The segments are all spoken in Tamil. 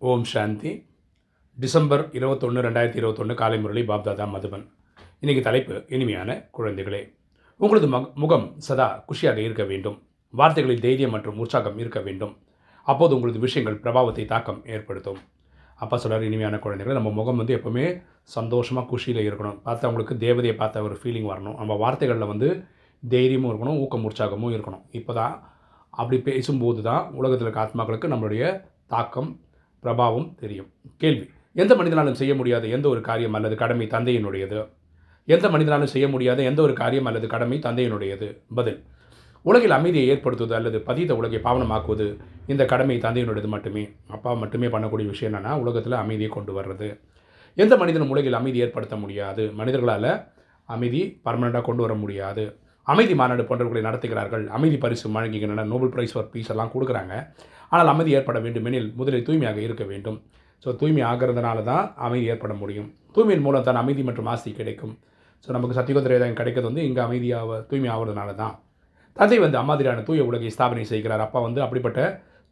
ஓம் சாந்தி. டிசம்பர் இருபத்தொன்று ரெண்டாயிரத்தி இருபத்தொன்று காலை முரளி பாப்தாதா மதுபன். இன்றைக்கி தலைப்பு இனிமையான குழந்தைகளே. உங்களது மக முகம் சதா குஷியாக இருக்க வேண்டும். வார்த்தைகளில் தைரியம் மற்றும் உற்சாகம் இருக்க வேண்டும். அப்போது உங்களது விஷயங்கள் பிரபாவத்தை தாக்கம் ஏற்படுத்தும். அப்பா சொல்கிறார் இனிமையான குழந்தைகள் நம்ம முகம் வந்து எப்போவுமே சந்தோஷமாக குஷியில் இருக்கணும். பார்த்தா அவங்களுக்கு தேவதையை பார்த்த ஒரு ஃபீலிங் வரணும். நம்ம வார்த்தைகளில் வந்து தைரியமும் இருக்கணும் ஊக்கம் உற்சாகமும் இருக்கணும். இப்போ தான் அப்படி பேசும்போது தான் உலகத்தில் இருக்க ஆத்மாக்களுக்கு நம்மளுடைய தாக்கம் பிரபாவம் தெரியும். கேள்வி. எந்த மனிதனாலும் செய்ய முடியாத எந்த ஒரு காரியம் அல்லது கடமை தந்தையினுடையது? எந்த மனிதனாலும் செய்ய முடியாத எந்த ஒரு காரியம் அல்லது கடமை தந்தையினுடையது? பதில். உலகில் அமைதியை ஏற்படுத்துவது அல்லது பதித உலகை பாவனமாக்குவது இந்த கடமை தந்தையினுடையது மட்டுமே. அப்பா மட்டுமே பண்ணக்கூடிய விஷயம் என்னென்னா உலகத்தில் அமைதியை கொண்டு வர்றது. எந்த மனிதனும் உலகில் அமைதி ஏற்படுத்த முடியாது. மனிதர்களால் அமைதி பர்மனெண்ட்டாக கொண்டு வர முடியாது. அமைதி மாநாடு போன்றவர்களை நடத்துகிறார்கள். அமைதி பரிசு வழங்குகின்றன. நோபல் பிரைஸ் ஃபார் பீஸ் எல்லாம் கொடுக்குறாங்க. ஆனால் அமைதி ஏற்பட வேண்டுமெனில் முதலில் தூய்மையாக இருக்க வேண்டும். ஸோ தூய்மை ஆகிறதுனால தான் அமைதி ஏற்பட முடியும். தூய்மையின் மூலம் தான் அமைதி மற்றும் ஆசை கிடைக்கும். ஸோ நமக்கு சத்தியோதரேதம் கிடைக்கிறது வந்து இங்கே அமைதியாக தூய்மை ஆகிறதுனால தான். தந்தை வந்து அம்மாதிரியான தூய உலகை ஸ்தாபனை செய்கிறார். அப்பா வந்து அப்படிப்பட்ட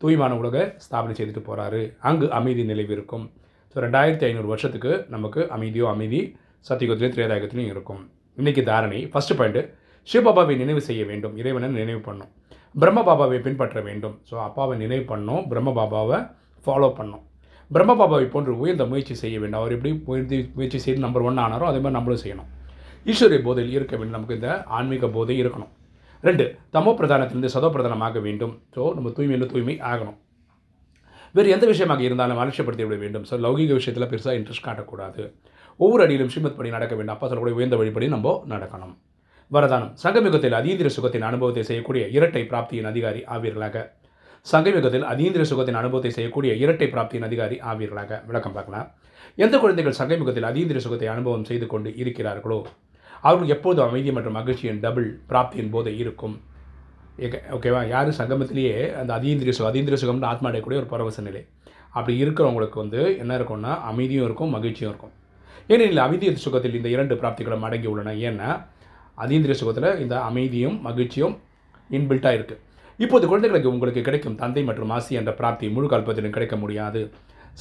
தூய்மான உலகை ஸ்தாபனை செய்துட்டு போகிறாரு அங்கு அமைதி நிலைவு இருக்கும். ஸோ ரெண்டாயிரத்தி ஐநூறு வருஷத்துக்கு நமக்கு அமைதியோ அமைதி சத்தியகுத்திலையும் திரேதாயகத்திலையும் இருக்கும். இன்றைக்கி தாரணை ஃபஸ்ட்டு பாயிண்ட்டு சிவபாபாவை நினைவு செய்ய வேண்டும் இறைவனை நினைவு பண்ணும். பிரம்ம பாபாவை பின்பற்ற வேண்டும். ஸோ அப்பாவை நினைவு பண்ணோம் பிரம்ம பாபாவை ஃபாலோ பண்ணோம். பிரம்ம பாபாவை போன்று உயர்ந்த முயற்சி செய்ய வேண்டும். அவர் எப்படி உயர்ந்து முயற்சி செய்து நம்பர் ஒன் ஆனாரோ அதே மாதிரி நம்மளும் செய்யணும். ஈஸ்வரிய போதையில் இருக்க வேண்டும். நமக்கு இந்த ஆன்மீக போதை இருக்கணும். ரெண்டு தமோ பிரதானத்திலிருந்து சதோ பிரதானமாக வேண்டும். ஸோ நம்ம தூய்மையில் தூய்மை ஆகணும். வேறு எந்த விஷயமாக இருந்தாலும் அலட்சியப்படுத்தி விட வேண்டும். ஸோ லௌகிக விஷயத்தில் பெருசாக இன்ட்ரெஸ்ட் காட்டக்கூடாது. ஒவ்வொரு அடியிலும் ஸ்ரீமத் படி நடக்க வேண்டும். அப்பா சொல்லக்கூடிய உயர்ந்த வழிபடி நம்ம நடக்கணும். வரதானம். சங்கமிகத்தில் அதீந்திர சுகத்தின் அனுபவத்தை செய்யக்கூடிய இரட்டை பிராப்தியின் அதிகாரி ஆவீர்களாக. சங்கமிகத்தில் அதீந்திர சுகத்தின் அனுபவத்தை செய்யக்கூடிய இரட்டை பிராப்தியின் அதிகாரி ஆவீர்களாக. விளக்கம் பார்க்கலாம். எந்த குழந்தைகள் சங்கமிகத்தில் அதீந்திர சுகத்தை அனுபவம் செய்து கொண்டு இருக்கிறார்களோ அவர்கள் எப்போதும் அமைதி மற்றும் மகிழ்ச்சியின் டபுள் பிராப்தியின் போது இருக்கும்? ஓகேவா யார் சங்கமத்திலேயே அந்த அதீந்திரிய சுகம் அதீந்திரிய சுகம்னு ஆத்மா அடையக்கூடிய ஒரு பரவச நிலை. அப்படி இருக்கிறவங்களுக்கு வந்து என்ன இருக்கும்னா அமைதியும் இருக்கும் மகிழ்ச்சியும் இருக்கும். ஏனெனில் அமைதிய சுகத்தில் இந்த இரண்டு பிராப்திகளும் அடங்கி உள்ளன ஏன்னா அதீந்திரிய சுகத்தில் இந்த அமைதியும் மகிழ்ச்சியும் இன்பில்ட்டாக இருக்குது இப்போது குழந்தைகளுக்கு உங்களுக்கு கிடைக்கும் தந்தை மற்றும் ஆசி என்ற பிராப்தி முழு கல்பத்திலும் கிடைக்க முடியாது.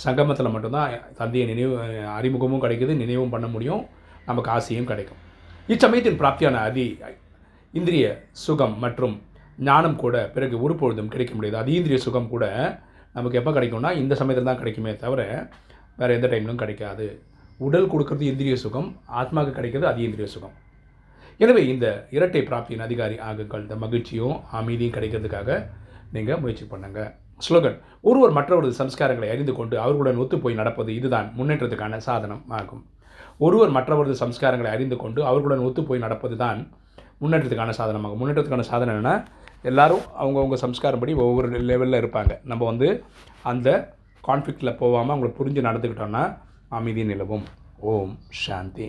சங்கமத்தில் மட்டும்தான் தந்தையை நினைவு அறிமுகமும் கிடைக்குது நினைவும் பண்ண முடியும் நமக்கு ஆசையும் கிடைக்கும். இச்சமயத்தின் பிராப்தியான அதி இந்திரிய சுகம் மற்றும் ஞானம் கூட பிறகு ஒரு பொழுதும் கிடைக்க முடியாது. அதீந்திரிய சுகம் கூட நமக்கு எப்போ கிடைக்கும்னா இந்த சமயத்தில் தான் கிடைக்குமே தவிர வேறு எந்த டைம்லும் கிடைக்காது. உடல் கொடுக்கறது இந்திரிய சுகம் ஆத்மாவுக்கு கிடைக்கிறது அதீந்திரிய சுகம். எனவே இந்த இரட்டை பிராப்தியின் அதிகாரி ஆகுங்கள். இந்த மகிழ்ச்சியும் அமைதியும் கிடைக்கிறதுக்காக நீங்கள் முயற்சி பண்ணுங்க. ஸ்லோகன் ஒருவர் மற்றவரது சம்ஸ்காரங்களை அறிந்து கொண்டு அவர்களுடன் ஒத்துப்போய் நடப்பது இதுதான் முன்னேற்றத்துக்கான சாதனம் ஆகும். ஒருவர் மற்றவரது சம்ஸ்காரங்களை அறிந்து கொண்டு அவர்களுடன் ஒத்துப்போய் நடப்பது தான் முன்னேற்றத்துக்கான சாதனமாகும். முன்னேற்றத்துக்கான சாதனம் என்னென்னா எல்லோரும் அவங்கவுங்க சம்ஸ்காரம் படி ஒவ்வொரு லெவலில் இருப்பாங்க. நம்ம வந்து அந்த கான்ஃப்ளிக்டில் போகாமல் அவங்களை புரிஞ்சு நடந்துக்கிட்டோன்னா அமைதி நிலவும். ஓம் சாந்தி.